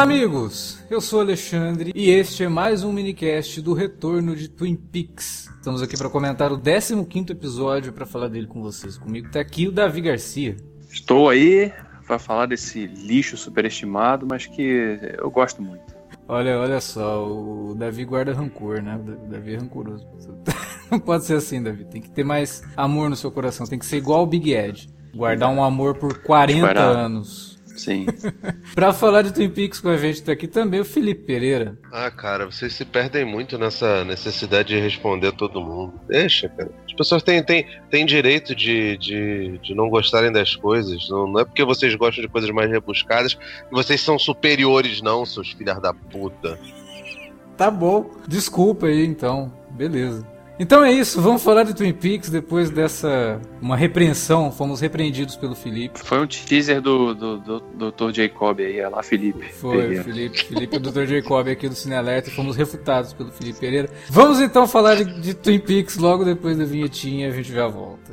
Olá, amigos! Eu sou Alexandre e este é mais um minicast do retorno de Twin Peaks. Estamos aqui para comentar o 15 episódio para falar dele com vocês. Comigo tá aqui o Davi Garcia. Estou aí para falar desse lixo superestimado, mas que eu gosto muito. Olha, olha só, o Davi guarda rancor, né? O Davi é rancoroso. Não pode ser assim, Davi. Tem que ter mais amor no seu coração. Tem que ser igual o Big Ed. Guardar um amor por 40 anos. Sim. pra falar de Twin Peaks com a gente tá aqui também o Felipe Pereira. Ah, cara, vocês se perdem muito nessa necessidade de responder todo mundo. Deixa, cara. As pessoas têm, têm, têm direito de, de, de não gostarem das coisas. Não, não é porque vocês gostam de coisas mais rebuscadas que vocês são superiores, não, seus filhos da puta. Tá bom. Desculpa aí, então. Beleza. Então é isso, vamos falar de Twin Peaks depois dessa uma repreensão, fomos repreendidos pelo Felipe. Foi um teaser do, do, do, do Dr. Jacob aí, é lá Felipe. Foi, Pereira. Felipe, Felipe o Dr. Jacob aqui do Cine Alerta e fomos refutados pelo Felipe Pereira. Vamos então falar de, de Twin Peaks logo depois da vinhetinha, a gente já volta.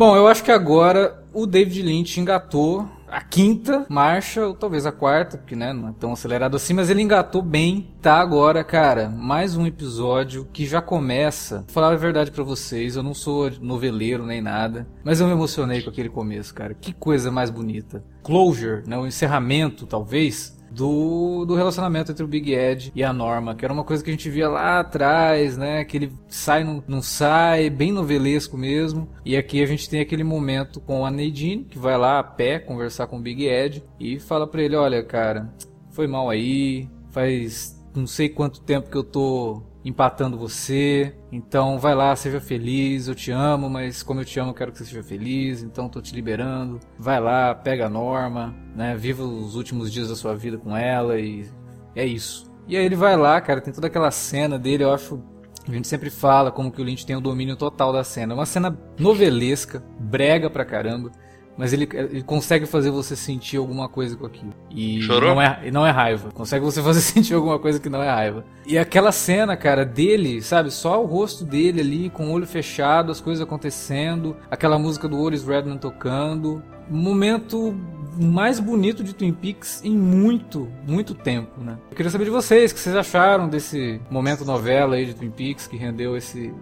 Bom, eu acho que agora o David Lynch engatou a quinta marcha, ou talvez a quarta, porque né, não é tão acelerado assim, mas ele engatou bem. Tá agora, cara, mais um episódio que já começa. Vou falar a verdade para vocês, eu não sou noveleiro nem nada, mas eu me emocionei com aquele começo, cara. Que coisa mais bonita. Closure, né, o encerramento, talvez, do, do relacionamento entre o Big Ed e a Norma, que era uma coisa que a gente via lá atrás, né? Que ele sai, não, não sai, bem novelesco mesmo. E aqui a gente tem aquele momento com a Nadine, que vai lá a pé conversar com o Big Ed e fala pra ele: Olha, cara, foi mal aí, faz não sei quanto tempo que eu tô empatando você. Então vai lá, seja feliz. Eu te amo, mas como eu te amo, eu quero que você seja feliz. Então tô te liberando. Vai lá, pega a norma, né? Viva os últimos dias da sua vida com ela e é isso. E aí ele vai lá, cara, tem toda aquela cena dele, eu acho a gente sempre fala como que o Lynch tem o domínio total da cena. É uma cena novelesca, brega pra caramba mas ele, ele consegue fazer você sentir alguma coisa com aquilo. E Chorou? não é, não é raiva. Consegue você fazer sentir alguma coisa que não é raiva. E aquela cena, cara, dele, sabe? Só o rosto dele ali, com o olho fechado, as coisas acontecendo, aquela música do Oris Redman tocando. Momento mais bonito de Twin Peaks em muito, muito tempo, né? Eu queria saber de vocês, o que vocês acharam desse momento novela aí de Twin Peaks que rendeu esse,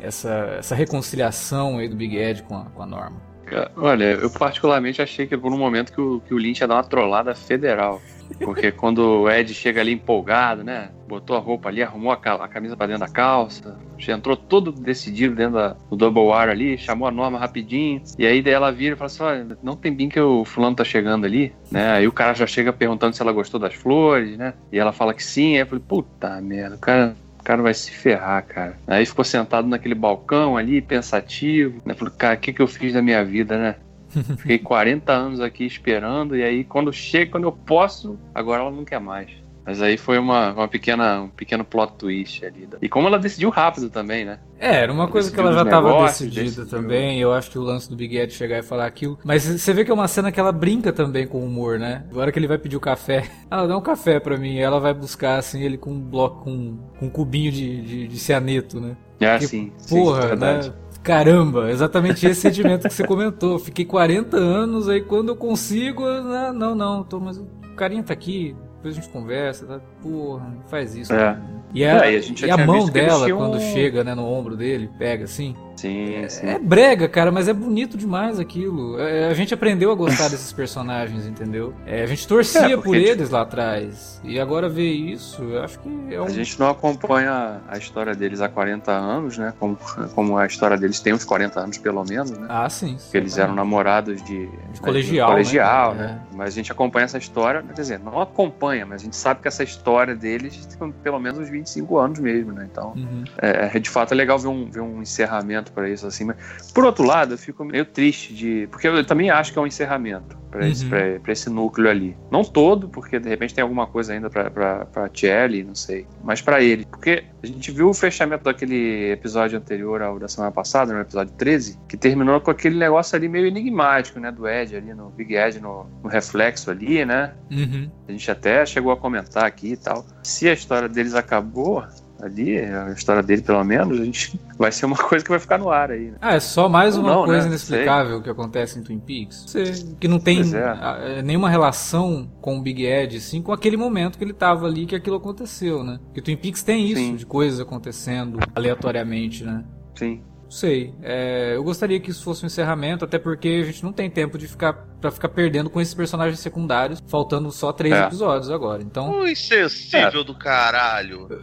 essa, essa reconciliação aí do Big Ed com a, com a Norma. Olha, eu particularmente achei que por um momento que o, que o Lynch ia dar uma trollada federal. Porque quando o Ed chega ali empolgado, né? Botou a roupa ali, arrumou a, a camisa pra dentro da calça, já entrou todo decidido dentro do Double R ali, chamou a Norma rapidinho. E aí ela vira e fala assim: olha, não tem bem que o fulano tá chegando ali, né? Aí o cara já chega perguntando se ela gostou das flores, né? E ela fala que sim. Aí eu falei: puta merda, o cara cara vai se ferrar, cara. Aí ficou sentado naquele balcão ali, pensativo. Né? Falei, cara, o que, que eu fiz da minha vida, né? Fiquei 40 anos aqui esperando, e aí quando chega, quando eu posso, agora ela não quer mais. Mas aí foi uma, uma pequena, um pequeno plot twist ali. E como ela decidiu rápido também, né? É, era uma coisa que ela já estava decidida decidiu. também. Eu acho que o lance do Big Ed chegar e falar aquilo. Mas você vê que é uma cena que ela brinca também com o humor, né? Agora que ele vai pedir o café, ela dá um café para mim. ela vai buscar assim ele com um bloco, com, com um cubinho de, de, de cianeto, né? Ah, que, sim. Porra, sim, né? Caramba, exatamente esse sentimento que você comentou. Fiquei 40 anos, aí quando eu consigo, ah, não, não, tô, mas o carinha tá aqui, depois a gente conversa, tá? Porra, faz isso. É. E a, é, e a, e a mão dela, quando chega né, no ombro dele, pega assim. Sim, é, sim. é brega, cara, mas é bonito demais aquilo. É, a gente aprendeu a gostar desses personagens, entendeu? É, a gente torcia É, por eles lá atrás. E agora ver isso, eu acho que é um. A gente não acompanha a história deles há 40 anos, né? Como, como a história deles tem uns 40 anos pelo menos, né? Ah, sim. Porque eles eram namorados de, De colegial, né? colegial, É. né? Mas a gente acompanha essa história, quer dizer, não acompanha, mas a gente sabe que essa história deles tem pelo menos uns 25 anos mesmo, né? Então, Uhum. é, é, de fato é legal ver um, ver um encerramento para isso assim. Mas, por outro lado, eu fico meio triste de. Porque eu também acho que é um encerramento para esse, Uhum. esse núcleo ali. Não todo, porque de repente tem alguma coisa ainda pra Kelly, não sei. Mas pra ele. Porque a gente viu o fechamento daquele episódio anterior ao da semana passada, no episódio 13, que terminou com aquele negócio ali meio enigmático, né? Do Ed ali, no Big Ed no, no reflexo ali, né? Uhum. A gente até chegou a comentar aqui e tal. Se a história deles acabou ali, a história dele pelo menos, a gente vai ser uma coisa que vai ficar no ar aí, né? Ah, é só mais Ou uma não, coisa né? inexplicável que acontece em Twin Peaks. Que não tem é. ah, eh, nenhuma relação com o Big Ed, assim, com aquele momento que ele tava ali que aquilo aconteceu, né? Porque Twin Peaks tem isso, Sim. de coisas acontecendo aleatoriamente, né? Sim. Não sei. É, eu gostaria que isso fosse um encerramento, até porque a gente não tem tempo de ficar para ficar perdendo com esses personagens secundários, faltando só três É. episódios agora. Então, Um insensível do caralho.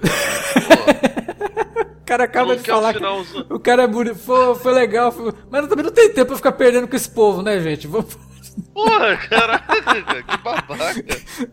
O cara acaba de o falar que finalzão. o cara é bonito, foi, foi legal, foi- mas também não tem tempo pra ficar perdendo com esse povo, né, gente? Vamos- Porra, caraca, que babaca.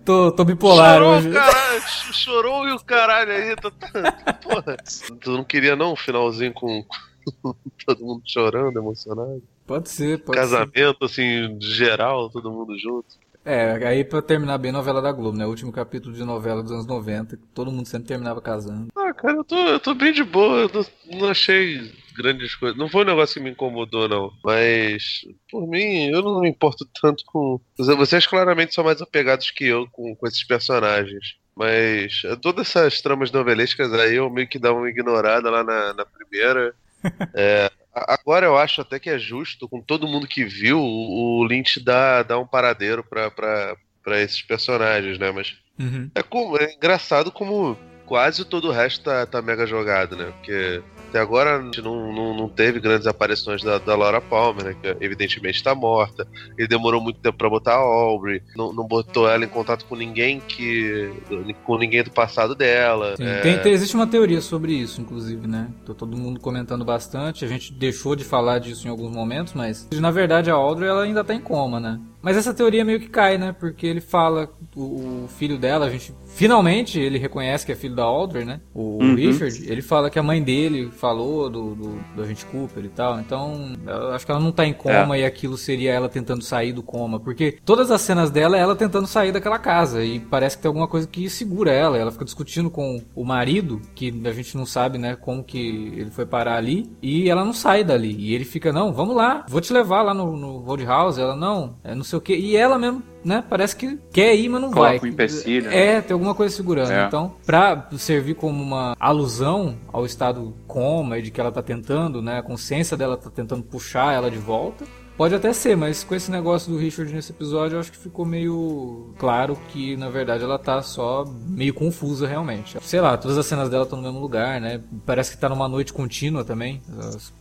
Tô, tô bipolar chorou, hoje. o caralho, ch- chorou e o caralho aí. Tá, tá- porra. Tu não queria não um finalzinho com todo mundo chorando, emocionado? Pode ser, pode ser. Casamento, assim, geral, todo mundo junto. É, aí pra terminar bem novela da Globo, né? O último capítulo de novela dos anos 90, que todo mundo sempre terminava casando. Ah, cara, eu tô, eu tô bem de boa, eu não, não achei grandes coisas. Não foi um negócio que me incomodou, não. Mas, por mim, eu não me importo tanto com. Vocês claramente são mais apegados que eu com, com esses personagens. Mas eh, todas essas tramas novelescas aí eu meio que dava uma ignorada lá na, na primeira. É, agora eu acho até que é justo, com todo mundo que viu, o, Lynch dar, dar um paradeiro pra, pra, pra esses personagens, né? Mas Uhum. é, como, é engraçado como quase todo o resto tá, tá mega jogado, né? Porque até agora a gente não, não, não teve grandes aparições da, da Laura Palmer, né? Que evidentemente tá morta. Ele demorou muito tempo pra botar a Aubrey. Não, não botou ela em contato com ninguém que. com ninguém do passado dela. É, tem- tem- existe uma teoria sobre isso, inclusive, né? Tô todo mundo comentando bastante. A gente deixou de falar disso em alguns momentos, mas na verdade a Audrey ela ainda tá em coma, né? Mas essa teoria meio que cai, né? Porque ele fala, o, o filho dela, a gente finalmente ele reconhece que é filho da Audrey, né? O Uhum. Richard, ele fala que a mãe dele falou do, do, do agente Cooper e tal. Então, acho que ela não tá em coma e aquilo seria ela tentando sair do coma. Porque todas as cenas dela é ela tentando sair daquela casa. E parece que tem alguma coisa que segura ela. Ela fica discutindo com o marido, que a gente não sabe, né, como que ele foi parar ali. E ela não sai dali. E ele fica, não, vamos lá, vou te levar lá no, no Roadhouse. Ela, não, é não sei o que. E ela mesmo, né, parece que quer ir, mas não Coloca vai. um empecilho, né? É, tem alguma coisa segurando. É. Então, pra servir como uma alusão ao estado coma e de que ela tá tentando, né, a consciência dela tá tentando puxar ela de volta. Pode até ser, mas com esse negócio do Richard nesse episódio, eu acho que ficou meio claro que, na verdade, ela tá só meio confusa realmente. Sei lá, todas as cenas dela estão no mesmo lugar, né? Parece que tá numa noite contínua também.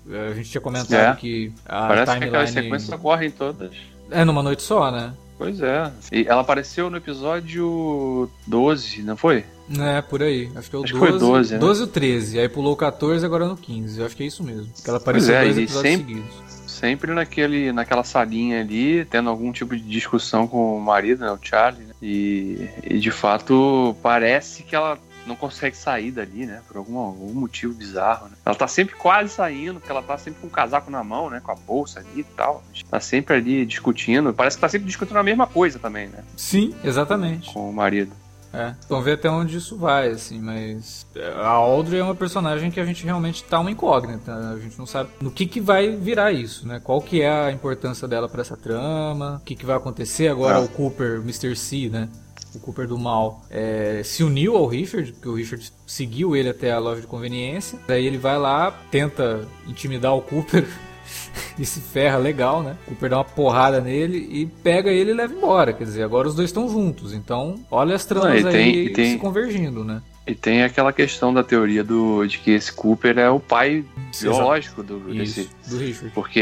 A gente tinha comentado É. que a Parece que aquelas timeline... sequências ocorrem todas. É numa noite só, né? Pois é. E ela apareceu no episódio 12, não foi? É, por aí. Acho que é o Acho que 12. foi 12, né? 12 ou 13. Aí pulou o 14 agora no 15. Eu acho que é isso mesmo. Que ela apareceu é, dois episódios sempre- seguidos. Sempre naquele, naquela salinha ali, tendo algum tipo de discussão com o marido, né, o Charlie. né? E, e de fato parece que ela não consegue sair dali, né? Por algum, algum motivo bizarro. Né? Ela tá sempre quase saindo, porque ela tá sempre com o casaco na mão, né? Com a bolsa ali e tal. Tá sempre ali discutindo. Parece que tá sempre discutindo a mesma coisa também, né? Sim, exatamente. Com o marido. É. Vamos ver até onde isso vai, assim, mas a Audrey é uma personagem que a gente realmente tá uma incógnita. A gente não sabe no que que vai virar isso, né? Qual que é a importância dela pra essa trama? O que que vai acontecer agora Ah. o Cooper, Mr. C, né? O Cooper do mal é, se uniu ao Richard, porque o Richard seguiu ele até a loja de conveniência. Daí ele vai lá, tenta intimidar o Cooper e se ferra legal, né? O Cooper dá uma porrada nele e pega ele e leva embora. Quer dizer, agora os dois estão juntos. Então, olha as tramas e tem- aí e tem- se convergindo, né? E tem aquela questão da teoria do, de que esse Cooper é o pai biológico do, Isso, desse. do Richard. Porque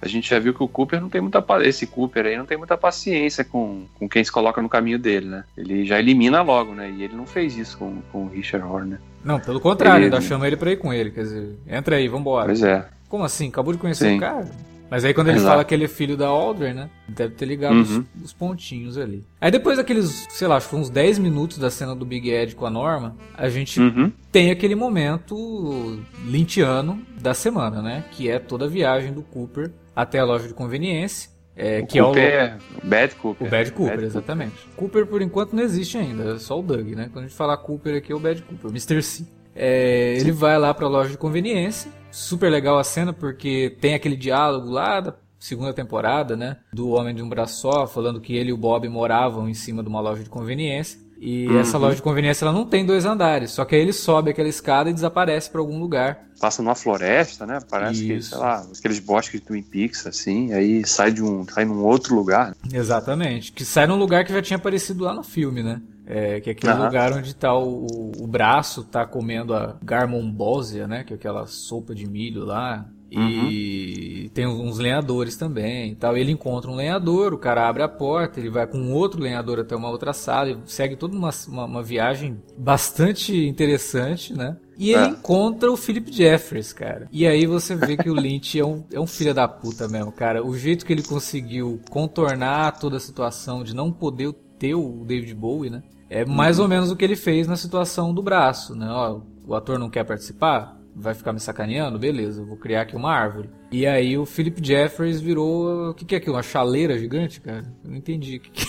a gente já viu que o Cooper não tem muita esse Cooper aí não tem muita paciência com, com quem se coloca no caminho dele, né? Ele já elimina logo, né? E ele não fez isso com, com o Richard Horner. Não, pelo contrário, Ele- ainda chama ele pra ir com ele. Quer dizer, entra aí, vambora. Pois é. Como assim? Acabou de conhecer Sim. o cara? Mas aí quando ele Exato. fala que ele é filho da Audrey, né? Deve ter ligado os- Uhum. os, pontinhos ali. Aí depois daqueles, sei lá, acho que uns 10 minutos da cena do Big Ed com a Norma, a gente Uhum. tem aquele momento lintiano da semana, né? Que é toda a viagem do Cooper até a loja de conveniência. É, O que é o, Cooper, o Bad Cooper. o Bad Cooper, exatamente. Cooper, por enquanto, não existe ainda, é só o Doug, né? Quando a gente falar Cooper aqui, é o Bad Cooper, o Mr. C. É, ele vai lá pra loja de conveniência. Super legal a cena, porque tem aquele diálogo lá da segunda temporada, né? Do Homem de um Braço Só, falando que ele e o Bob moravam em cima de uma loja de conveniência. E essa loja de conveniência ela não tem dois andares, só que aí ele sobe aquela escada e desaparece pra algum lugar. Passa numa floresta, né? Parece que, Isso. sei lá, aqueles bosques de Twin Peaks, assim, aí sai de um. sai num outro lugar. Exatamente. Que sai num lugar que já tinha aparecido lá no filme, né? É, que é aquele Aham. lugar onde tá o, o- braço, tá comendo a garmonbósia, né? Que é aquela sopa de milho lá. E tem uns lenhadores também e tal. Ele encontra um lenhador, o cara abre a porta, ele vai com outro lenhador até uma outra sala e segue toda uma, uma, uma viagem bastante interessante, né? E ele É. encontra o Philip Jeffries, cara. E aí você vê que o Lynch é um, é um filho da puta mesmo, cara. O jeito que ele conseguiu contornar toda a situação de não poder ter o David Bowie, né? É mais ou menos o que ele fez na situação do braço, né? Ó, o ator não quer participar? Vai ficar me sacaneando? Beleza, vou criar aqui uma árvore. E aí o Philip Jeffries virou. O que, que é aquilo? Uma chaleira gigante, cara? Eu não entendi. O que, que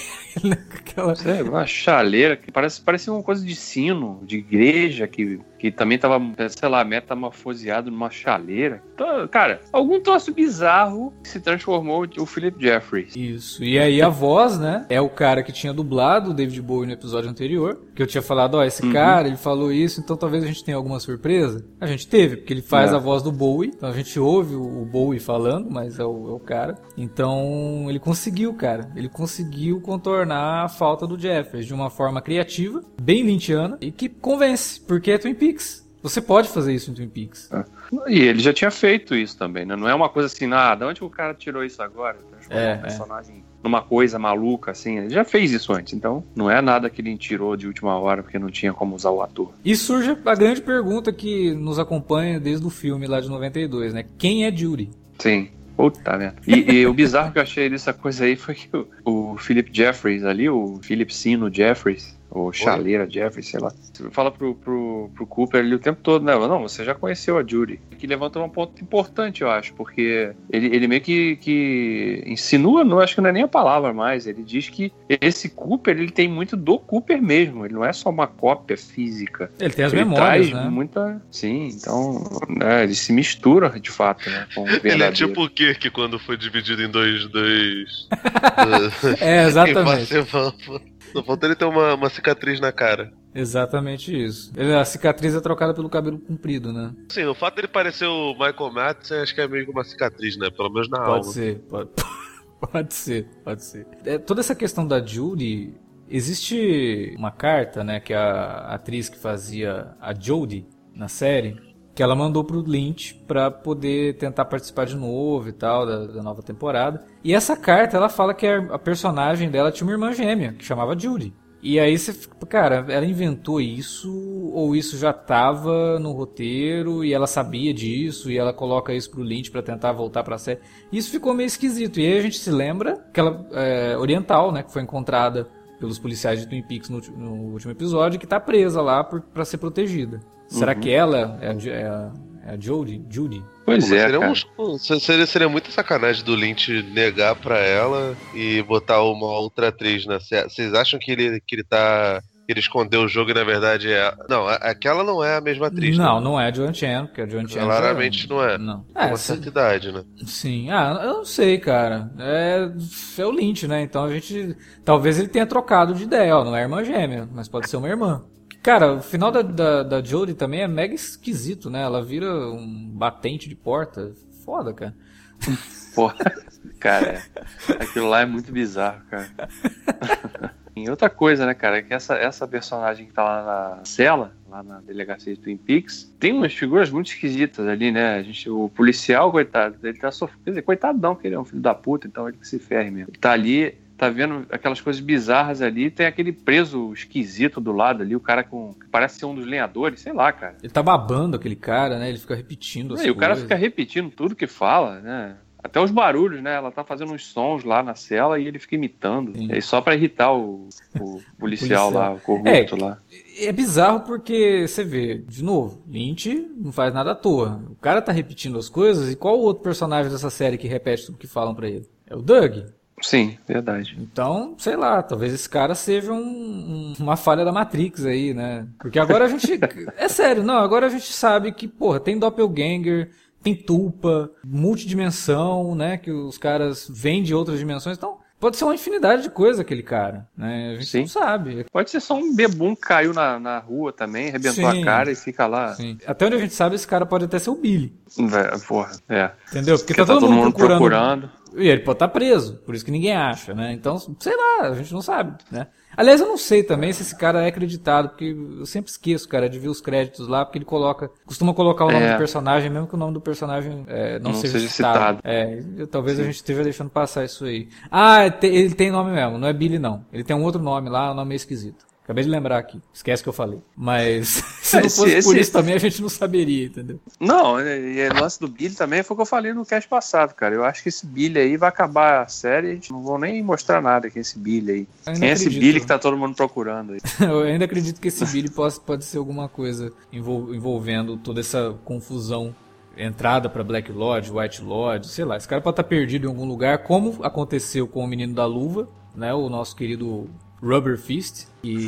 é aquela. É, uma chaleira que parece, parece uma coisa de sino, de igreja, que, que também tava, sei lá, metamorfoseado numa chaleira. Então, cara, algum troço bizarro se transformou o Philip Jeffries. Isso. E aí a voz, né? É o cara que tinha dublado o David Bowie no episódio anterior. Que eu tinha falado, ó, esse Uhum. cara, ele falou isso, então talvez a gente tenha alguma surpresa. A gente teve, porque ele faz É. a voz do Bowie. Então a gente ouve o Bowie falando, mas é o, é o cara. Então ele conseguiu, cara. Ele conseguiu contornar a falta do Jeffers de uma forma criativa, bem lintiana, e que convence, porque é Twin Peaks. Você pode fazer isso em Twin Peaks. E ele já tinha feito isso também, né? Não é uma coisa assim, nada, onde o cara tirou isso agora? Transformou É, um personagem numa coisa maluca, assim. Ele já fez isso antes, então não é nada que ele tirou de última hora porque não tinha como usar o ator. E surge a grande pergunta que nos acompanha desde o filme lá de 92, né? Quem é Judy? Sim. Puta merda. E, e o bizarro que eu achei dessa coisa aí foi que o, o Philip Jeffries ali, o Philip Sino Jeffries, ou Chaleira Jeffries, sei lá, fala pro, pro, pro Cooper ali o tempo todo, né? Não, você já conheceu a Judy. Que levanta um ponto importante, eu acho, porque ele, ele meio que, que insinua, não acho que não é nem a palavra mais, ele diz que esse Cooper, ele tem muito do Cooper mesmo, ele não é só uma cópia física. Ele tem as ele memórias, traz né? muita. Sim, então. né, ele se mistura de fato, né? Com o Ele é tipo o Kirk quando foi dividido em dois. dois É, exatamente. Só falta ele ter uma, uma cicatriz na cara. Exatamente isso. Ele- A cicatriz é trocada pelo cabelo comprido, né? Sim, o fato dele parecer o Michael Madsen acho que é meio que uma cicatriz, né? Pelo menos na Pode alma. ser, pode, pode ser, pode ser. É, toda essa questão da Judy, existe uma carta, né, que a atriz que fazia a Jodie na série, que ela mandou pro Lynch pra poder tentar participar de novo e tal, da, da nova temporada. E essa carta, ela fala que a, a personagem dela tinha uma irmã gêmea, que chamava Judy. E aí você fica, cara, ela inventou isso ou isso já tava no roteiro e ela sabia disso e ela coloca isso pro Lynch pra tentar voltar pra série. Isso ficou meio esquisito. E aí a gente se lembra que ela é, oriental, né, que foi encontrada pelos policiais de Twin Peaks no, no último episódio, que tá presa lá por, pra ser protegida. Será que ela é a, é a, é a Jodie? Judy? Pois Pô, é, seria, cara. um- seria, seria muita sacanagem do Lynch negar pra ela e botar uma outra atriz na série. Vocês acham que ele, que ele tá. Ele escondeu o jogo e na verdade é. Não, aquela não é a mesma atriz. não, né? não é a Joan Chen, porque a Joan Chen... Claramente já- não é. Não. Com uma se- certa idade, né? Sim, ah, eu não sei, cara. É, é o Lynch, né? Então a gente. Talvez ele tenha trocado de ideia, ó. Não é irmã gêmea, mas pode ser uma irmã. Cara, o final da, da, da Jodie também é mega esquisito, né? Ela vira um batente de porta. Foda, cara. Porra, cara, aquilo lá é muito bizarro, cara. E outra coisa, né, cara, é que essa, essa personagem que tá lá na cela, lá na delegacia de Twin Peaks, tem umas figuras muito esquisitas ali, né? A gente, o policial, coitado, ele tá sofrendo. Quer dizer, coitado não, que ele é um filho da puta, então ele que se ferre mesmo. Ele tá ali tá vendo aquelas coisas bizarras ali, tem aquele preso esquisito do lado ali, o cara com. que parece ser um dos lenhadores, sei lá, cara. Ele tá babando aquele cara, né? Ele fica repetindo as E o cara fica repetindo tudo que fala, né? Até os barulhos, né? Ela tá fazendo uns sons lá na cela e ele fica imitando. Sim. É só para irritar o, o policial, policial, lá, o corrupto é, lá. É bizarro porque você vê, de novo, Lynch não faz nada à toa. O cara tá repetindo as coisas e qual o outro personagem dessa série que repete tudo que falam para ele? É o Doug. Sim, verdade. Então, sei lá, talvez esse cara seja um, um, uma falha da Matrix aí, né? Porque agora a gente. é sério, não, agora a gente sabe que, porra, tem Doppelganger, tem Tulpa, multidimensão, né? Que os caras vêm de outras dimensões. Então, Pode ser uma infinidade de coisa aquele cara, né? A gente Sim. não sabe. Pode ser só um bebum que caiu na, na rua também, arrebentou Sim. a cara e fica lá. Sim. Até onde a gente sabe, esse cara pode até ser o Billy. É, porra, é. Entendeu? Porque, Porque tá, tá, todo, todo mundo, mundo procurando. procurando. E ele pode estar tá preso, por isso que ninguém acha, né? Então, sei lá, a gente não sabe, né? Aliás, eu não sei também se esse cara é acreditado, porque eu sempre esqueço, cara, de ver os créditos lá, porque ele coloca, costuma colocar o nome é. do personagem, mesmo que o nome do personagem é, não, não, seja, seja citado. citado. É, eu, talvez Sim. a gente esteja deixando passar isso aí. Ah, ele tem nome mesmo, não é Billy não. Ele tem um outro nome lá, o um nome é esquisito. Acabei de lembrar aqui. Esquece que eu falei. Mas se não fosse esse, por isso também a gente não saberia, entendeu? Não, e o lance do Billy também foi o que eu falei no cast passado, cara. Eu acho que esse Billy aí vai acabar a série a gente não vou nem mostrar nada que é esse Billy aí. Quem é esse Billy que tá todo mundo procurando aí? eu ainda acredito que esse Billy pode, pode ser alguma coisa envolvendo toda essa confusão entrada para Black Lodge, White Lodge, sei lá. Esse cara pode estar perdido em algum lugar, como aconteceu com o menino da luva, né? O nosso querido Rubber Fist, e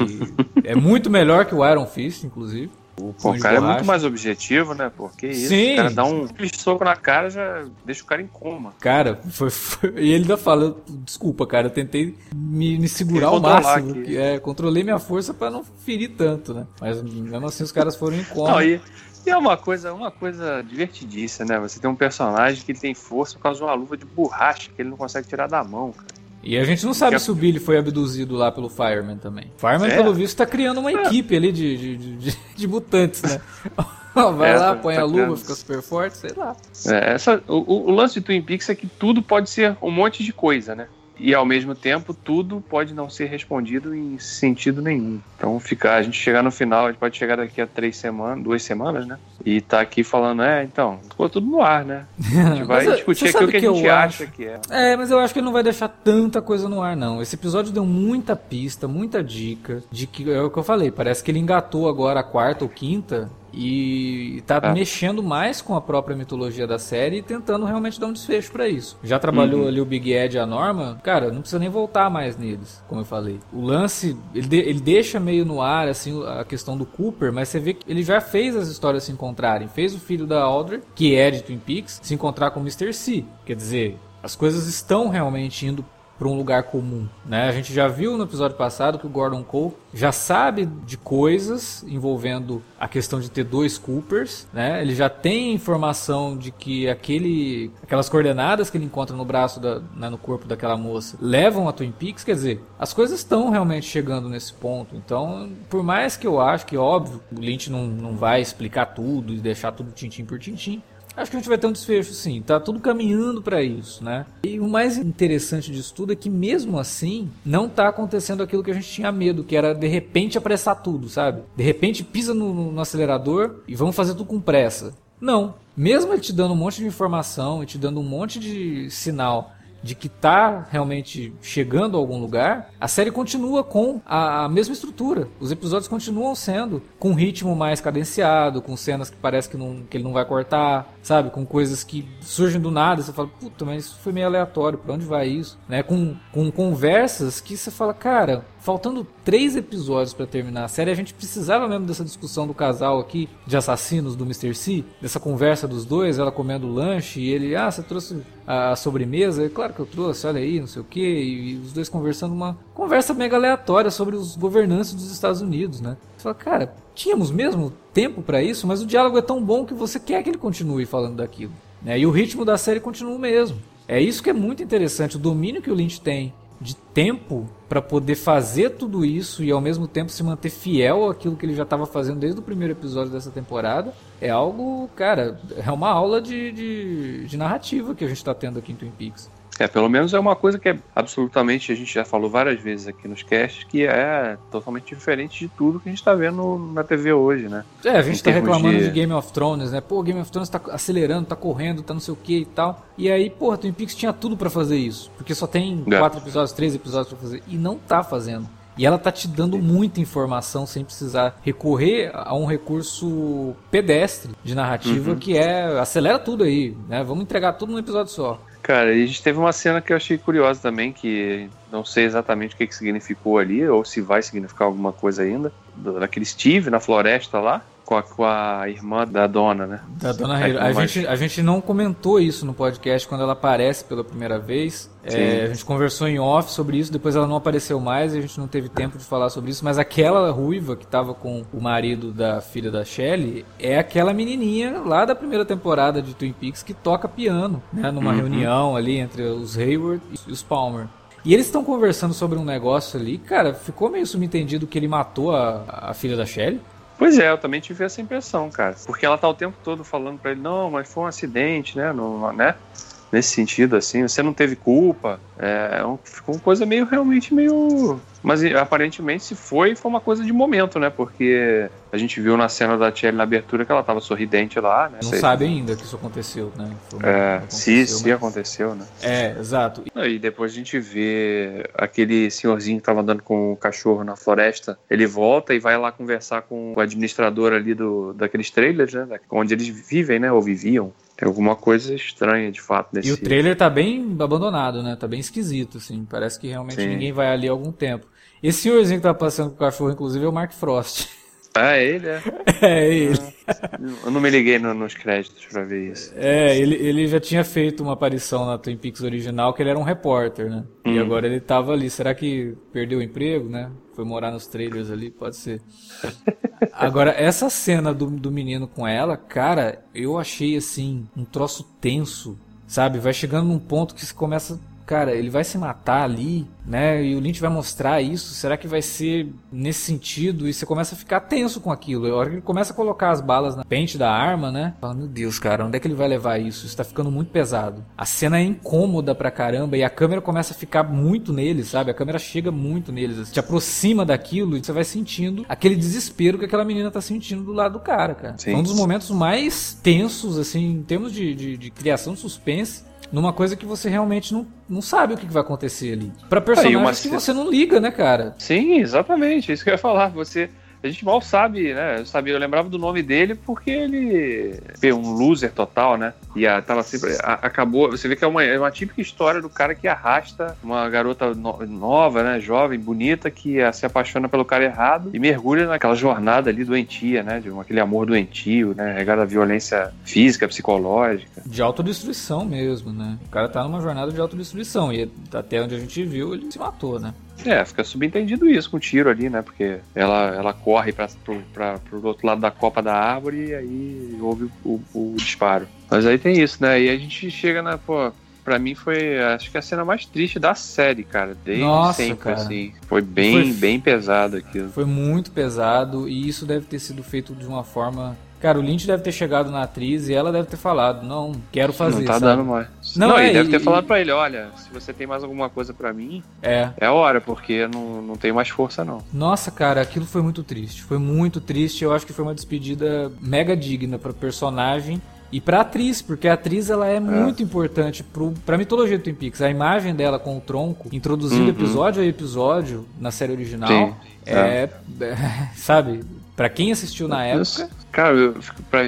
é muito melhor que o Iron Fist, inclusive. O, Pô, o cara é muito mais objetivo, né? Porque isso, Sim. o cara dá um soco na cara já deixa o cara em coma. Cara, foi, foi... e ele ainda fala, desculpa, cara, eu tentei me, me segurar ao máximo. Que, é, controlei minha força para não ferir tanto, né? Mas mesmo assim os caras foram em coma. Não, e... E é uma coisa, uma coisa divertidíssima, né? Você tem um personagem que tem força por causa de uma luva de borracha que ele não consegue tirar da mão, cara. E a gente não sabe se o Billy foi abduzido lá pelo Fireman também. Fireman, é. pelo visto, tá criando uma é. equipe ali de, de, de, de mutantes, né? Vai é, lá, põe tá a luva, fica super forte, sei lá. É, essa, o, o, lance de Twin Peaks é que tudo pode ser um monte de coisa, né? E ao mesmo tempo tudo pode não ser respondido em sentido nenhum. Então ficar, a gente chegar no final, a gente pode chegar daqui a três semanas, duas semanas, né? E tá aqui falando, é, então, ficou tudo no ar, né? A gente vai discutir aquilo que, que a gente acha que é. É, mas eu acho que ele não vai deixar tanta coisa no ar, não. Esse episódio deu muita pista, muita dica de que é o que eu falei, parece que ele engatou agora a quarta ou quinta e tá é. mexendo mais com a própria mitologia da série e tentando realmente dar um desfecho para isso. Já trabalhou uhum. ali o Big Ed e a Norma, cara, não precisa nem voltar mais neles, como eu falei. O lance, ele, de, ele deixa meio no ar, assim, a questão do Cooper, mas você vê que ele já fez as histórias se encontrarem. Fez o filho da Audrey, que é de Twin Peaks, se encontrar com o Mr. C. Quer dizer, as coisas estão realmente indo para um lugar comum. Né? A gente já viu no episódio passado que o Gordon Cole já sabe de coisas envolvendo a questão de ter dois Coopers. Né? Ele já tem informação de que aquele, aquelas coordenadas que ele encontra no braço, da, né, no corpo daquela moça, levam a Twin Peaks. Quer dizer, as coisas estão realmente chegando nesse ponto. Então, por mais que eu acho que, óbvio, o Lynch não, não vai explicar tudo e deixar tudo tintim por tintim, Acho que a gente vai ter um desfecho, sim. Tá tudo caminhando para isso, né? E o mais interessante disso tudo é que mesmo assim não tá acontecendo aquilo que a gente tinha medo, que era de repente apressar tudo, sabe? De repente pisa no, no acelerador e vamos fazer tudo com pressa. Não. Mesmo ele te dando um monte de informação e te dando um monte de sinal de que está realmente chegando a algum lugar, a série continua com a, a, mesma estrutura. Os episódios continuam sendo com um ritmo mais cadenciado, com cenas que parece que, não, que ele não vai cortar, sabe? Com coisas que surgem do nada, você fala, puta, mas isso foi meio aleatório, pra onde vai isso? Né? Com, com conversas que você fala, cara, faltando três episódios para terminar a série, a gente precisava mesmo dessa discussão do casal aqui, de assassinos do Mr. C, dessa conversa dos dois, ela comendo lanche e ele, ah, você trouxe a sobremesa? É claro que eu trouxe, olha aí, não sei o que, e os dois conversando uma conversa mega aleatória sobre os governantes dos Estados Unidos, né? Você fala, cara, tínhamos mesmo tempo para isso, mas o diálogo é tão bom que você quer que ele continue falando daquilo. Né? E o ritmo da série continua o mesmo. É isso que é muito interessante, o domínio que o Lynch tem de tempo para poder fazer tudo isso e ao mesmo tempo se manter fiel àquilo que ele já estava fazendo desde o primeiro episódio dessa temporada, é algo, cara, é uma aula de, de, de narrativa que a gente está tendo aqui em Twin Peaks. É, pelo menos é uma coisa que é absolutamente, a gente já falou várias vezes aqui nos casts, que é totalmente diferente de tudo que a gente está vendo na TV hoje, né? É, a gente está reclamando de... de... Game of Thrones, né? Pô, Game of Thrones tá acelerando, tá correndo, tá não sei o que e tal. E aí, porra, Twin Peaks tinha tudo para fazer isso. Porque só tem é. quatro episódios, três episódios para fazer. E não tá fazendo. E ela tá te dando muita informação sem precisar recorrer a um recurso pedestre de narrativa uhum. que é acelera tudo aí, né? Vamos entregar tudo num episódio só. Cara, a gente teve uma cena que eu achei curiosa também, que não sei exatamente o que, que significou ali, ou se vai significar alguma coisa ainda, daquele Steve na floresta lá, com a, com a irmã da dona, né? Da dona Hiro. A, gente, a gente não comentou isso no podcast quando ela aparece pela primeira vez. É, a gente conversou em off sobre isso, depois ela não apareceu mais e a gente não teve tempo de falar sobre isso. Mas aquela ruiva que tava com o marido da filha da Shelley é aquela menininha lá da primeira temporada de Twin Peaks que toca piano, né? Numa uhum. reunião ali entre os Hayward e os Palmer. E eles estão conversando sobre um negócio ali, cara, ficou meio subentendido que ele matou a, a filha da Shelley. Pois é, eu também tive essa impressão, cara. Porque ela tá o tempo todo falando para ele, não, mas foi um acidente, né? No, né? Nesse sentido, assim, você não teve culpa. É, é ficou uma coisa meio, realmente meio mas aparentemente, se foi, foi uma coisa de momento, né? Porque a gente viu na cena da Thierry na abertura que ela tava sorridente lá, né? Não Sei. sabe ainda que isso aconteceu, né? é, aconteceu, se, se aconteceu, né? É, exato. E depois a gente vê aquele senhorzinho que tava andando com o cachorro na floresta, ele volta e vai lá conversar com o administrador ali do, daqueles trailers, né? Onde eles vivem, né? Ou viviam. Tem alguma coisa estranha, de fato, nesse... E o trailer tá bem abandonado, né? Tá bem esquisito, assim. Parece que realmente Sim. ninguém vai ali há algum tempo. Esse senhorzinho que tá passando com o cachorro, inclusive, é o Mark Frost. Ah, é ele, é? É ele. Eu não me liguei no, nos créditos pra ver isso. É, ele, ele já tinha feito uma aparição na Twin Peaks original, que ele era um repórter, né? Hum. E agora ele tava ali. Será que perdeu o emprego, né? Foi morar nos trailers ali? Pode ser. Agora, essa cena do, do menino com ela, cara, eu achei assim, um troço tenso, sabe? Vai chegando num ponto que se começa cara, ele vai se matar ali, né? E o Lynch vai mostrar isso. Será que vai ser nesse sentido? E você começa a ficar tenso com aquilo. A hora que ele começa a colocar as balas na pente da arma, né? Fala, meu Deus, cara, onde é que ele vai levar isso? Isso tá ficando muito pesado. A cena é incômoda pra caramba e a câmera começa a ficar muito neles, sabe? A câmera chega muito neles, assim, te aproxima daquilo e você vai sentindo aquele desespero que aquela menina tá sentindo do lado do cara, cara. Sim. É um dos momentos mais tensos, assim, em termos de, de, de criação de suspense numa coisa que você realmente não, não sabe o que vai acontecer ali. Para personagens uma... que você não liga, né, cara? Sim, exatamente. Isso que eu ia falar. Você a gente mal sabe, né? Eu sabia, eu lembrava do nome dele porque ele é um loser total, né? E a, tava sempre. A, acabou. Você vê que é uma, é uma típica história do cara que arrasta uma garota no, nova, né? Jovem, bonita, que a, se apaixona pelo cara errado e mergulha naquela jornada ali doentia, né? De um, aquele amor doentio, né? Regado à violência física, psicológica. De autodestruição mesmo, né? O cara tá numa jornada de autodestruição. E até onde a gente viu, ele se matou, né? É, fica subentendido isso com o tiro ali, né? Porque ela, ela corre para pro, outro lado da copa da árvore e aí houve o, o, o, disparo. Mas aí tem isso, né? E a gente chega na. Pô, pra mim foi, acho que a cena mais triste da série, cara. Desde Nossa, sempre, cara. assim. Foi bem, foi, bem pesado aquilo. Foi muito pesado e isso deve ter sido feito de uma forma Cara, o Lynch deve ter chegado na atriz e ela deve ter falado, não, quero fazer. Não tá sabe? dando mais. Não, não é, ele deve ter falado pra ele, olha, se você tem mais alguma coisa para mim, é. é a hora, porque não, não tenho mais força, não. Nossa, cara, aquilo foi muito triste. Foi muito triste. Eu acho que foi uma despedida mega digna pra personagem e pra atriz, porque a atriz ela é, é. muito importante pro, pra mitologia do Twin Peaks. A imagem dela com o tronco, introduzindo uhum. episódio a episódio na série original, Sim. É, é, sabe, Pra quem assistiu na época. Cara, eu,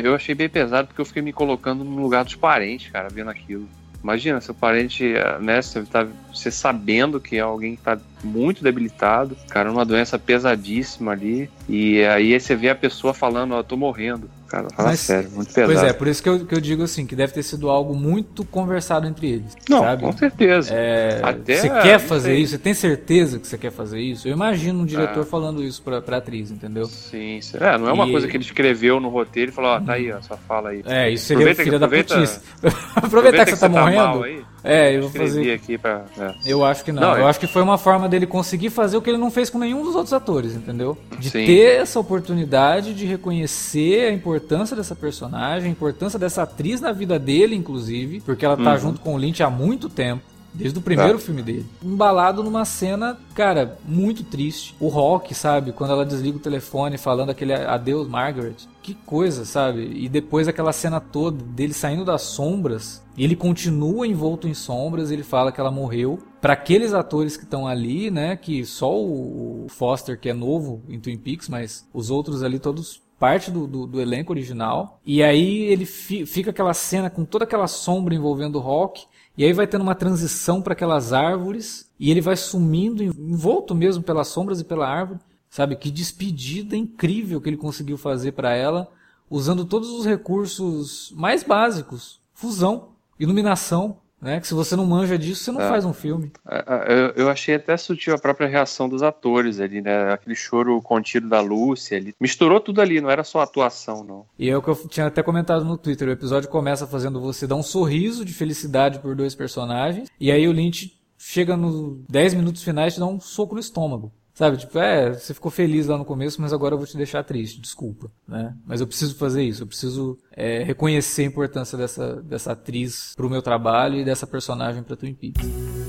eu achei bem pesado porque eu fiquei me colocando no lugar dos parentes, cara, vendo aquilo. Imagina, seu parente, né, você, tá, você sabendo que é alguém que tá muito debilitado, cara, uma doença pesadíssima ali, e aí você vê a pessoa falando, ó, oh, tô morrendo. Cara, fala Mas, sério, muito pesado. Pois é, por isso que eu, que eu digo assim, que deve ter sido algo muito conversado entre eles. Não, sabe? com certeza. É, Até, você quer fazer isso? Você tem certeza que você quer fazer isso? Eu imagino um diretor é. falando isso pra, pra atriz, entendeu? Sim, sim. É, não é uma e... coisa que ele escreveu no roteiro e falou, ó, tá aí, ó, só fala aí. É, isso seria aproveita, filha da putice. aproveita, aproveita que, você tá, tá morrendo. É, eu vou fazer. aqui pra. É. Eu acho que não. Não, eu é- acho que foi uma forma dele conseguir fazer o que ele não fez com nenhum dos outros atores, entendeu? De Sim. ter essa oportunidade de reconhecer a importância dessa personagem, a importância dessa atriz na vida dele, inclusive, porque ela tá Uhum. junto com o Lynch há muito tempo. Desde o primeiro É. filme dele. Embalado numa cena, cara, muito triste. O Rock, sabe? Quando ela desliga o telefone falando aquele adeus, Margaret. Que coisa, sabe? E depois aquela cena toda dele saindo das sombras. Ele continua envolto em sombras. Ele fala que ela morreu. Para aqueles atores que estão ali, né? Que só o o Foster, que é novo em Twin Peaks, mas os outros ali todos parte do, do, do elenco original. E aí ele fi- fica aquela cena com toda aquela sombra envolvendo o Rock. E aí vai tendo uma transição para aquelas árvores e ele vai sumindo, envolto mesmo pelas sombras e pela árvore. Sabe que despedida incrível que ele conseguiu fazer para ela, usando todos os recursos mais básicos, fusão, iluminação, né? Que se você não manja disso, você não É. faz um filme. É, é, Eu, eu achei até sutil a própria reação dos atores ali, né? Aquele choro contido da Lúcia ali. Misturou tudo ali, não era só atuação, não. E é o que eu tinha até comentado no Twitter. O episódio começa fazendo você dar um sorriso de felicidade por dois personagens. E aí o Lynch chega nos 10 minutos finais e te dá um soco no estômago. Sabe, tipo, é, você ficou feliz lá no começo, mas agora eu vou te deixar triste, desculpa, né? Mas eu preciso fazer isso, eu preciso é, reconhecer a importância dessa, dessa atriz pro meu trabalho e dessa personagem pra Twin Peaks.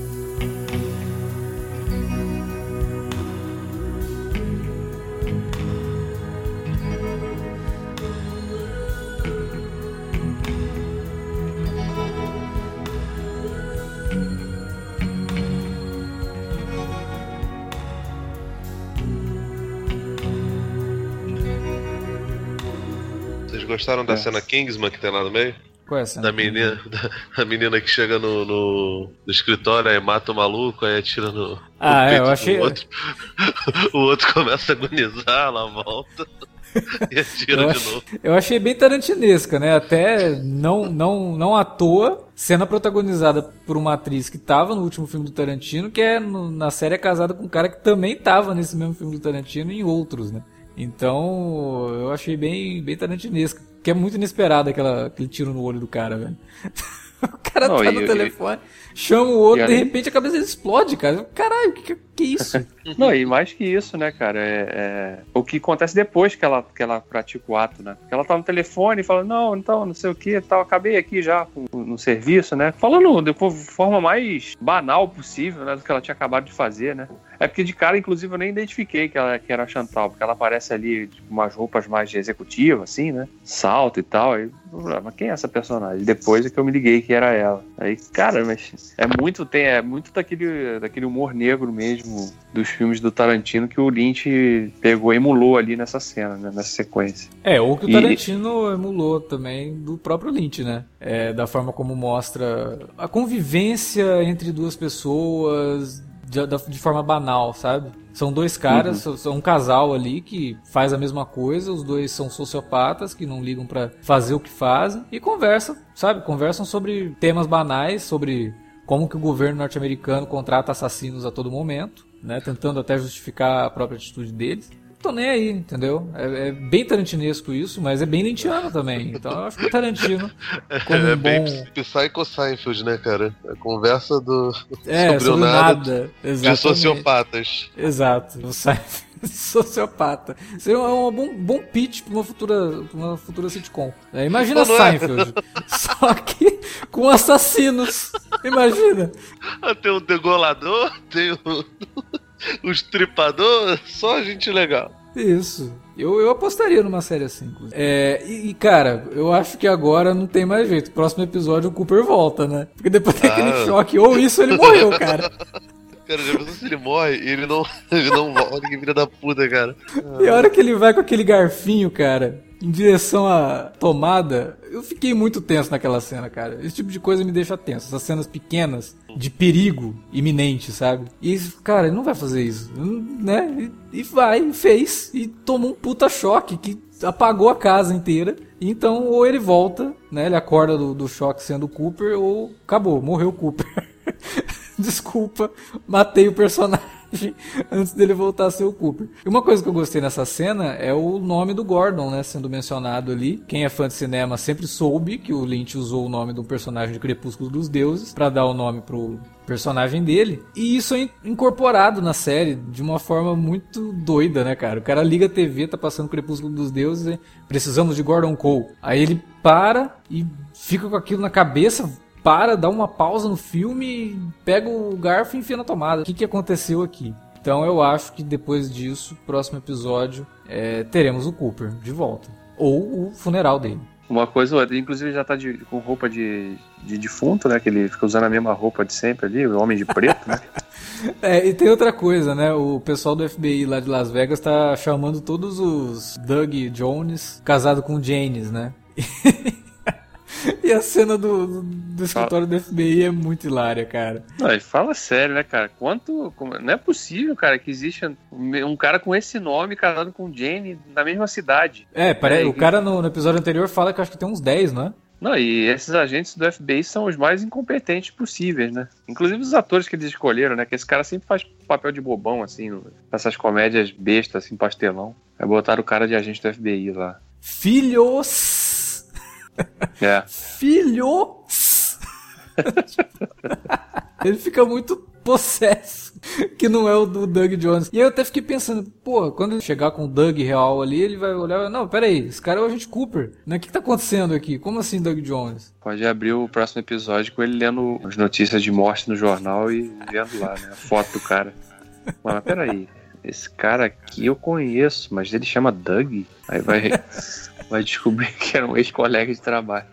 Gostaram da É. cena Kingsman que tem lá no meio? Qual é a cena? Da menina, da, a menina que chega no, no, no escritório, aí mata o maluco, aí atira no. Ah, no é, eu achei- Outro. o outro começa a agonizar, ela volta e atira Eu de ach- novo. Eu achei bem tarantinesca, né? Até não, não, não à toa, cena protagonizada por uma atriz que tava no último filme do Tarantino, que é no- na série é casada com um cara que também tava nesse mesmo filme do Tarantino e em outros, né? Então, eu achei bem, bem tarantinesca. Que é muito inesperado aquela, aquele tiro no olho do cara, velho. O cara Não, tá no e- telefone, chama o outro, e de além- repente a cabeça dele explode, cara. Caralho, que, que, que isso? Não, e mais que isso, né, cara? É, é o que acontece depois que ela, que ela pratica o ato, né? Porque ela tá no telefone e fala, não, então, não sei o que, tal, acabei aqui já no serviço, né? Falando de fo- forma mais banal possível, né, do que ela tinha acabado de fazer, né? É porque de cara, inclusive, eu nem identifiquei que, ela, que era a Chantal, porque ela aparece ali com umas roupas mais de executiva, assim, né? Salto e tal. Aí, falei, "Ah, mas quem é essa personagem? Depois é que eu me liguei que era ela. Aí, cara, mas é muito, tem, é muito daquele, daquele humor negro mesmo dos filmes do Tarantino que o Lynch pegou e emulou ali nessa cena, né? Nessa sequência. É, ou que o E- Tarantino emulou também do próprio Lynch, né? É, da forma como mostra a convivência entre duas pessoas de, de forma banal, sabe? São dois caras, são- são um casal ali que faz a mesma coisa, os dois são sociopatas que não ligam pra fazer o que fazem e conversam, sabe? Conversam sobre temas banais, sobre como que o governo norte-americano contrata assassinos a todo momento, né? Tentando até justificar a própria atitude deles tô nem aí, entendeu? É, é bem tarantinesco isso, mas é bem lintiano também. Então eu acho que o Tarantino, como é um bem bom. Psycho Seinfeld, né, cara? A conversa do, É, sobre o sobre nada nada. de sociopatas. Exato. O Seinfeld sociopata. Seria um bom, bom pitch pra uma futura, uma futura sitcom. É, imagina é? Seinfeld. Só que com assassinos. Imagina. Ah, Tem o degolador, tem o, o estripador, só gente legal. Isso. Eu, eu apostaria numa série assim. inclusive. É, e, e, cara, eu acho que agora não tem mais jeito. Próximo episódio o Cooper volta, né? Porque depois daquele Ah. choque, ou isso ele morreu, cara. Cara, já pensou se ele morre e ele não, ele não volta, que vira da puta, cara. E a hora que ele vai com aquele garfinho, cara, em direção à tomada, eu fiquei muito tenso naquela cena, cara. Esse tipo de coisa me deixa tenso. Essas cenas pequenas de perigo iminente, sabe? E, cara, ele não vai fazer isso, né? E, e vai, fez. E tomou um puta choque que apagou a casa inteira. Então, ou ele volta, né? Ele acorda do, do choque sendo o Cooper, ou acabou, morreu o Cooper. Desculpa, matei o personagem. Antes dele voltar a ser o Cooper. E uma coisa que eu gostei nessa cena é o nome do Gordon, né, sendo mencionado ali. Quem é fã de cinema sempre soube que o Lynch usou o nome um personagem de Crepúsculo dos Deuses para dar o nome pro personagem dele. E isso é incorporado na série de uma forma muito doida, né, cara? O cara liga a TV, tá passando Crepúsculo dos Deuses, e precisamos de Gordon Cole. Aí ele para e fica com aquilo na cabeça, para, dá uma pausa no filme, pega o garfo e enfia na tomada. O que, que aconteceu aqui? Então eu acho que depois disso, próximo episódio, é, teremos o Cooper de volta. Ou o funeral dele. Uma coisa ou outra, inclusive já tá de, com roupa de, de defunto, né? Que ele fica usando a mesma roupa de sempre ali, o homem de preto, né? é, e tem outra coisa, né? O pessoal do FBI lá de Las Vegas tá chamando todos os Doug Jones casado com Janes, né? E a cena do, do escritório do FBI é muito hilária, cara. Não, e fala sério, né, cara? Quanto. Não é possível, cara, que exista um cara com esse nome casado com Jane na mesma cidade. É, pare... é, o cara no, no, episódio anterior fala que acho que tem uns 10, não é? Não, e esses agentes do FBI são os mais incompetentes possíveis, né? Inclusive os atores que eles escolheram, né? Que esse cara sempre faz papel de bobão, assim, nessas comédias bestas, assim, pastelão. Aí botaram o cara de agente do FBI lá. Filhos! É. Filhos! Ele fica muito possesso, que não é o do Doug Jones. E eu até fiquei pensando, pô, quando ele chegar com o Doug real ali, ele vai olhar, não, peraí, esse cara é o agente Cooper, né? O que, que tá acontecendo aqui? Como assim Doug Jones? Pode abrir o próximo episódio com ele lendo as notícias de morte no jornal e vendo lá, né, a foto do cara. Mas peraí, esse cara aqui eu conheço, mas ele chama Doug? Aí vai vai descobrir que era um ex-colega de trabalho.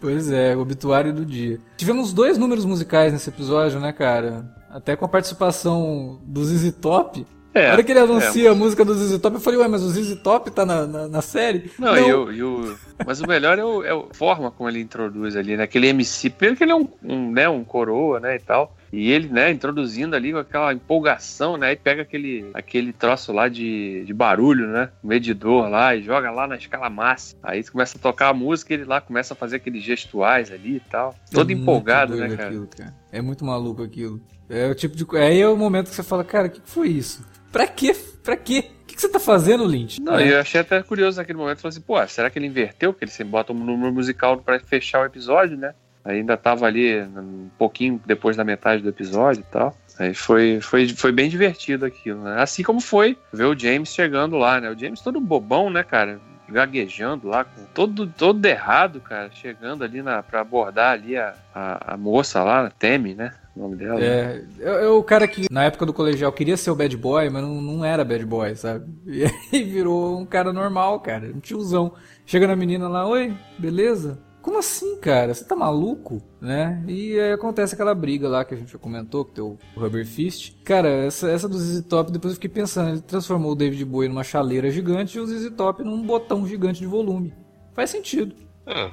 Pois é, o obituário do dia. Tivemos dois números musicais nesse episódio, né, cara? Até com a participação do ZZ Top. É, na hora que ele anuncia é, a música do ZZ Top, eu falei, ué, mas o ZZ Top tá na, na, na série? Não, Não. E, o, e o, mas o melhor é, o, é a forma como ele introduz ali, né? Aquele MC, primeiro que ele é um, um, né, um coroa, né, e tal. E ele, né, introduzindo ali com aquela empolgação, né? E pega aquele, aquele troço lá de, de barulho, né? Medidor lá e joga lá na escala máxima. Aí começa a tocar a música e ele lá começa a fazer aqueles gestuais ali e tal. Todo é empolgado, né, cara? Aquilo, cara? É muito maluco aquilo. É o tipo de. Aí é o momento que você fala, cara, o que, que foi isso? Pra quê? Pra quê? O que, que você tá fazendo, Lynch? Não, é. eu achei até curioso naquele momento. Falei assim, pô, será que ele inverteu? Porque ele sempre bota um número musical pra fechar o episódio, né? Ainda tava ali um pouquinho depois da metade do episódio e tal. Aí foi, foi, foi bem divertido aquilo, né? Assim como foi ver o James chegando lá, né? O James todo bobão, né, cara? Gaguejando lá, todo, todo errado, cara, chegando ali na, pra abordar ali a, a, a moça lá, a Temi, né? O nome dela. É, é, o cara que na época do colegial queria ser o bad boy, mas não, não era bad boy, sabe? E aí virou um cara normal, cara, um tiozão. Chega na menina lá, oi, beleza? Como assim, cara? Você tá maluco? Né? E aí acontece aquela briga lá que a gente já comentou, que tem o Rubber Fist. Cara, essa, essa do ZZ Top, depois eu fiquei pensando, ele transformou o David Bowie numa chaleira gigante e o ZZ Top num botão gigante de volume. Faz sentido.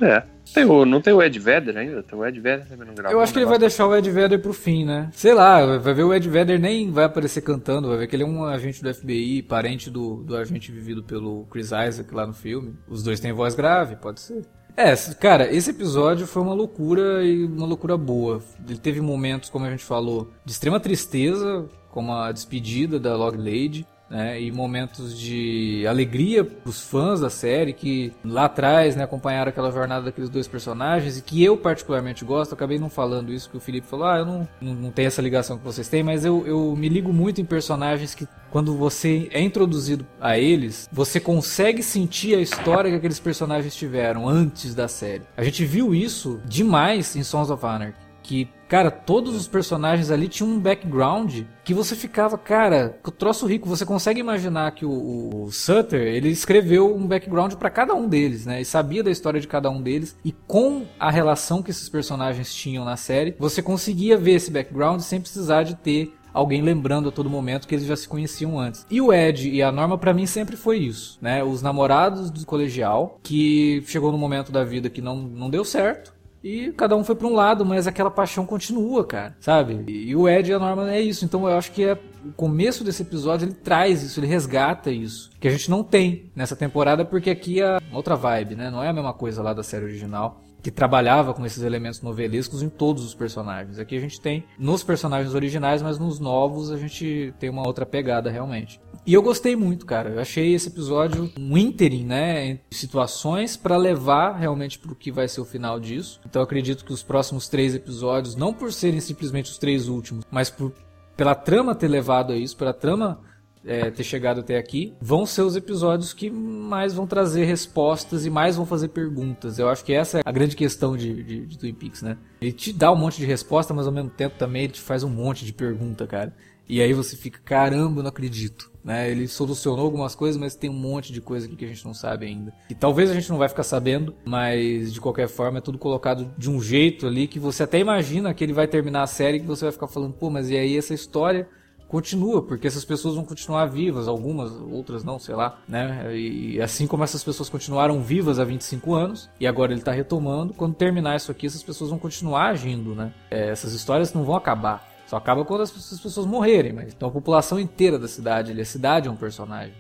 É. Tem o, não tem o Ed Vedder ainda? Tem o Ed Vedder também não gravou. Eu acho que ele vai deixar o Ed Vedder pro fim, né? Sei lá, vai ver o Ed Vedder nem vai aparecer cantando, vai ver que ele é um agente do FBI, parente do, do agente vivido pelo Chris Isaac lá no filme. Os dois têm voz grave, pode ser. É, cara, esse episódio foi uma loucura e uma loucura boa. Ele teve momentos, como a gente falou, de extrema tristeza, como a despedida da Log Lady né, e momentos de alegria para os fãs da série que lá atrás né, acompanharam aquela jornada daqueles dois personagens e que eu particularmente gosto. acabei não falando isso que o Felipe falou, ah, eu não, não, não tenho essa ligação que vocês têm, mas eu, eu me ligo muito em personagens que quando você é introduzido a eles, você consegue sentir a história que aqueles personagens tiveram antes da série. A gente viu isso demais em Sons of Anarchy que, cara, todos os personagens ali tinham um background que você ficava, cara, que troço rico. Você consegue imaginar que o, o Sutter, ele escreveu um background para cada um deles, né? E sabia da história de cada um deles. E com a relação que esses personagens tinham na série, você conseguia ver esse background sem precisar de ter alguém lembrando a todo momento que eles já se conheciam antes. E o Ed e a Norma para mim sempre foi isso, né? Os namorados do colegial que chegou no momento da vida que não, não deu certo e cada um foi para um lado, mas aquela paixão continua, cara, sabe? E o Ed e a Norma é isso. Então eu acho que é o começo desse episódio ele traz isso, ele resgata isso, que a gente não tem nessa temporada porque aqui é outra vibe, né? Não é a mesma coisa lá da série original. Que trabalhava com esses elementos novelescos em todos os personagens. Aqui a gente tem nos personagens originais, mas nos novos a gente tem uma outra pegada realmente. E eu gostei muito, cara. Eu achei esse episódio um ínterim, né, em situações para levar realmente para o que vai ser o final disso. Então eu acredito que os próximos três episódios, não por serem simplesmente os três últimos, mas por pela trama ter levado a isso, pela trama é, ter chegado até aqui, vão ser os episódios que mais vão trazer respostas e mais vão fazer perguntas. Eu acho que essa é a grande questão de, de, de Twin Peaks, né? Ele te dá um monte de resposta, mas ao mesmo tempo também ele te faz um monte de pergunta, cara. E aí você fica, caramba, não acredito. Né? Ele solucionou algumas coisas, mas tem um monte de coisa aqui que a gente não sabe ainda. E talvez a gente não vai ficar sabendo, mas de qualquer forma é tudo colocado de um jeito ali que você até imagina que ele vai terminar a série que você vai ficar falando, pô, mas e aí essa história continua, porque essas pessoas vão continuar vivas, algumas, outras não, sei lá, né? E assim como essas pessoas continuaram vivas há 25 anos, e agora ele está retomando, quando terminar isso aqui, essas pessoas vão continuar agindo, né? É, essas histórias não vão acabar. Só acaba quando as pessoas morrerem, mas então a população inteira da cidade, a cidade é um personagem.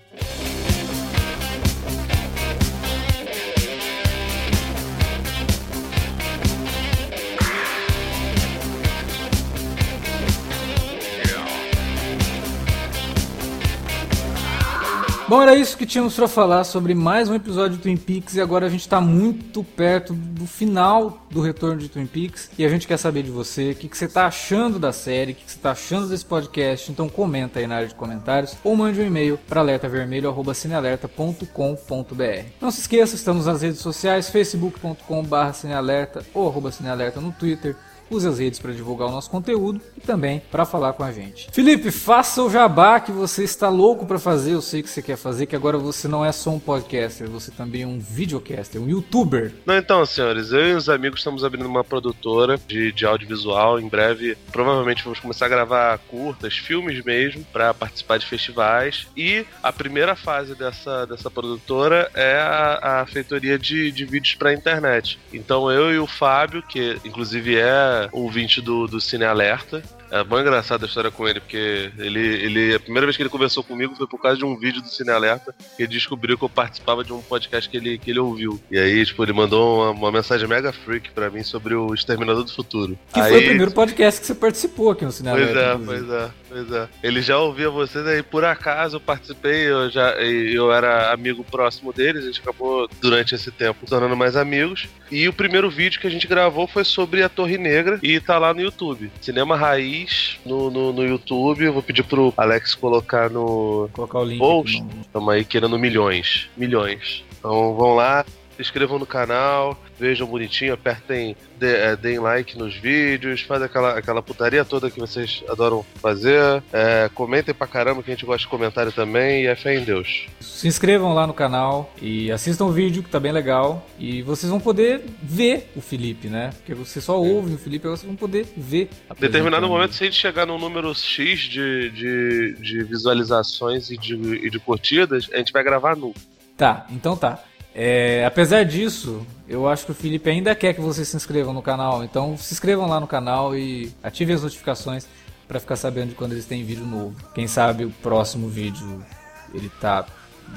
Bom, era isso que tínhamos para falar sobre mais um episódio de Twin Peaks e agora a gente está muito perto do final do retorno de Twin Peaks e a gente quer saber de você o que, que você está achando da série, o que, que você está achando desse podcast. Então comenta aí na área de comentários ou mande um e-mail para alertavermelho@cinealerta.com.br. Não se esqueça, estamos nas redes sociais facebook.com/cinealerta ou arroba cinealerta no Twitter use as redes para divulgar o nosso conteúdo e também para falar com a gente. Felipe, faça o jabá que você está louco para fazer, eu sei que você quer fazer, que agora você não é só um podcaster, você também é um videocaster, um youtuber. Não, então, senhores, eu e os amigos estamos abrindo uma produtora de, de audiovisual. Em breve, provavelmente vamos começar a gravar curtas, filmes mesmo, para participar de festivais. E a primeira fase dessa, dessa produtora é a, a feitoria de, de vídeos para internet. Então eu e o Fábio, que inclusive é ouvinte do, do Cine Alerta. É bom engraçada a história com ele, porque ele, ele. A primeira vez que ele conversou comigo foi por causa de um vídeo do Cine Alerta. Que ele descobriu que eu participava de um podcast que ele, que ele ouviu. E aí, tipo, ele mandou uma, uma mensagem mega freak pra mim sobre o Exterminador do Futuro. Que aí, foi o primeiro podcast que você participou aqui no Cine Pois Alerta. é, inclusive. pois é, pois é. Ele já ouvia vocês, aí por acaso eu participei, eu já eu era amigo próximo deles, a gente acabou durante esse tempo tornando mais amigos. E o primeiro vídeo que a gente gravou foi sobre a Torre Negra e tá lá no YouTube. Cinema Raiz no, no, no YouTube. Eu vou pedir pro Alex colocar no Vou colocar o link post. Estamos aí querendo milhões. Milhões. Então vão lá, se inscrevam no canal, vejam bonitinho, apertem, dê- é, deem like nos vídeos, faz aquela, aquela putaria toda que vocês adoram fazer. É, comentem pra caramba que a gente gosta de comentário também e é fé em Deus. Se inscrevam lá no canal e assistam o vídeo que tá bem legal. E vocês vão poder ver o Felipe, né? Porque você só ouve o Felipe, agora vocês vão poder ver. Em determinado momento, se a gente chegar num número X de, de, de visualizações e de, e de curtidas, a gente vai gravar nu. Tá, então tá. É, apesar disso, eu acho que o Felipe ainda quer que vocês se inscrevam no canal. Então se inscrevam lá no canal e ativem as notificações para ficar sabendo de quando eles têm vídeo novo. Quem sabe o próximo vídeo ele tá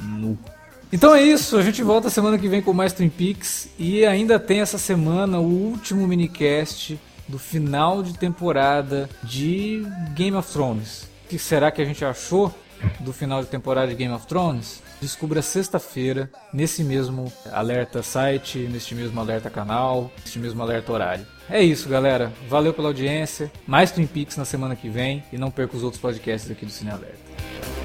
nu. Então é isso, a gente volta semana que vem com mais Twin Peaks e ainda tem essa semana o último minicast do final de temporada de Game of Thrones. O que será que a gente achou do final de temporada de Game of Thrones? Descubra sexta-feira nesse mesmo alerta site, neste mesmo alerta canal, neste mesmo alerta horário. É isso, galera. Valeu pela audiência. Mais Twin Peaks na semana que vem e não perca os outros podcasts aqui do Cine Alerta.